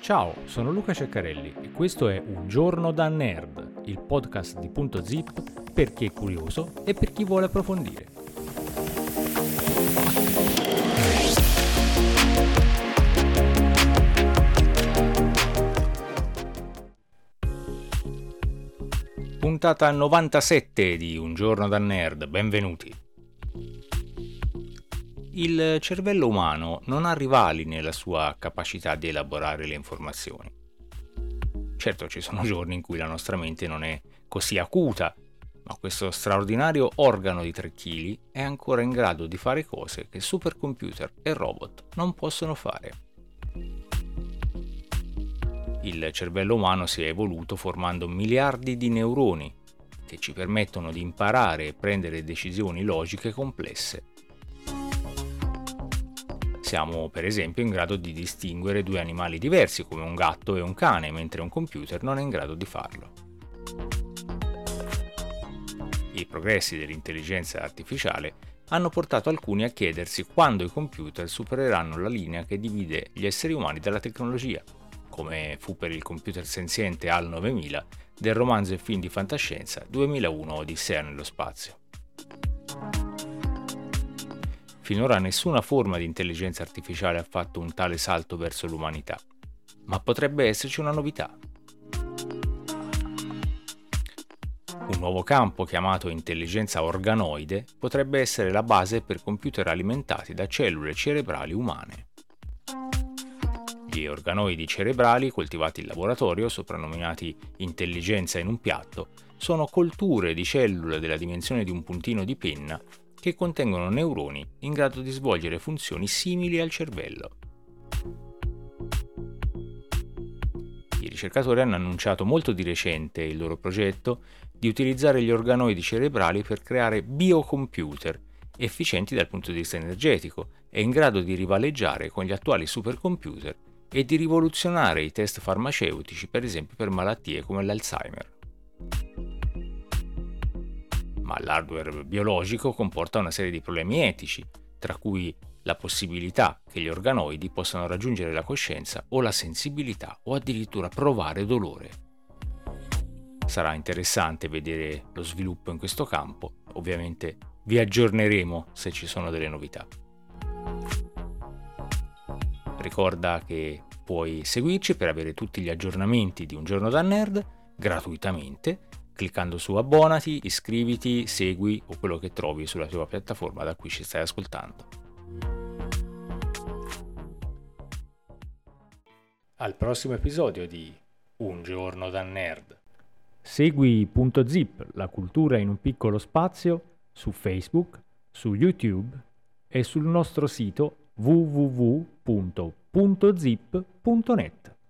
Ciao, sono Luca Ceccarelli e questo è Un giorno da nerd, il podcast di Punto Zip per chi è curioso e per chi vuole approfondire. Puntata 97 di Un giorno da nerd, benvenuti. Il cervello umano non ha rivali nella sua capacità di elaborare le informazioni. Certo ci sono giorni in cui la nostra mente non è così acuta, ma questo straordinario organo di 3 kg è ancora in grado di fare cose che supercomputer e robot non possono fare. Il cervello umano si è evoluto formando miliardi di neuroni che ci permettono di imparare e prendere decisioni logiche complesse siamo per esempio in grado di distinguere due animali diversi come un gatto e un cane, mentre un computer non è in grado di farlo. I progressi dell'intelligenza artificiale hanno portato alcuni a chiedersi quando i computer supereranno la linea che divide gli esseri umani dalla tecnologia, come fu per il computer senziente HAL 9000 del romanzo e film di fantascienza 2001 Odissea nello spazio. Finora nessuna forma di intelligenza artificiale ha fatto un tale salto verso l'umanità, ma potrebbe esserci una novità. Un nuovo campo chiamato intelligenza organoide potrebbe essere la base per computer alimentati da cellule cerebrali umane. Gli organoidi cerebrali coltivati in laboratorio, soprannominati intelligenza in un piatto, sono colture di cellule della dimensione di un puntino di penna che contengono neuroni in grado di svolgere funzioni simili al cervello. I ricercatori hanno annunciato molto di recente il loro progetto di utilizzare gli organoidi cerebrali per creare biocomputer efficienti dal punto di vista energetico e in grado di rivaleggiare con gli attuali supercomputer e di rivoluzionare i test farmaceutici, per esempio per malattie come l'Alzheimer ma l'hardware biologico comporta una serie di problemi etici, tra cui la possibilità che gli organoidi possano raggiungere la coscienza o la sensibilità o addirittura provare dolore. Sarà interessante vedere lo sviluppo in questo campo, ovviamente vi aggiorneremo se ci sono delle novità. Ricorda che puoi seguirci per avere tutti gli aggiornamenti di Un giorno da nerd gratuitamente cliccando su abbonati, iscriviti, segui o quello che trovi sulla tua piattaforma da cui ci stai ascoltando. Al prossimo episodio di Un giorno da nerd. Segui Punto Zip, la cultura in un piccolo spazio, su Facebook, su YouTube e sul nostro sito www.puntozip.net.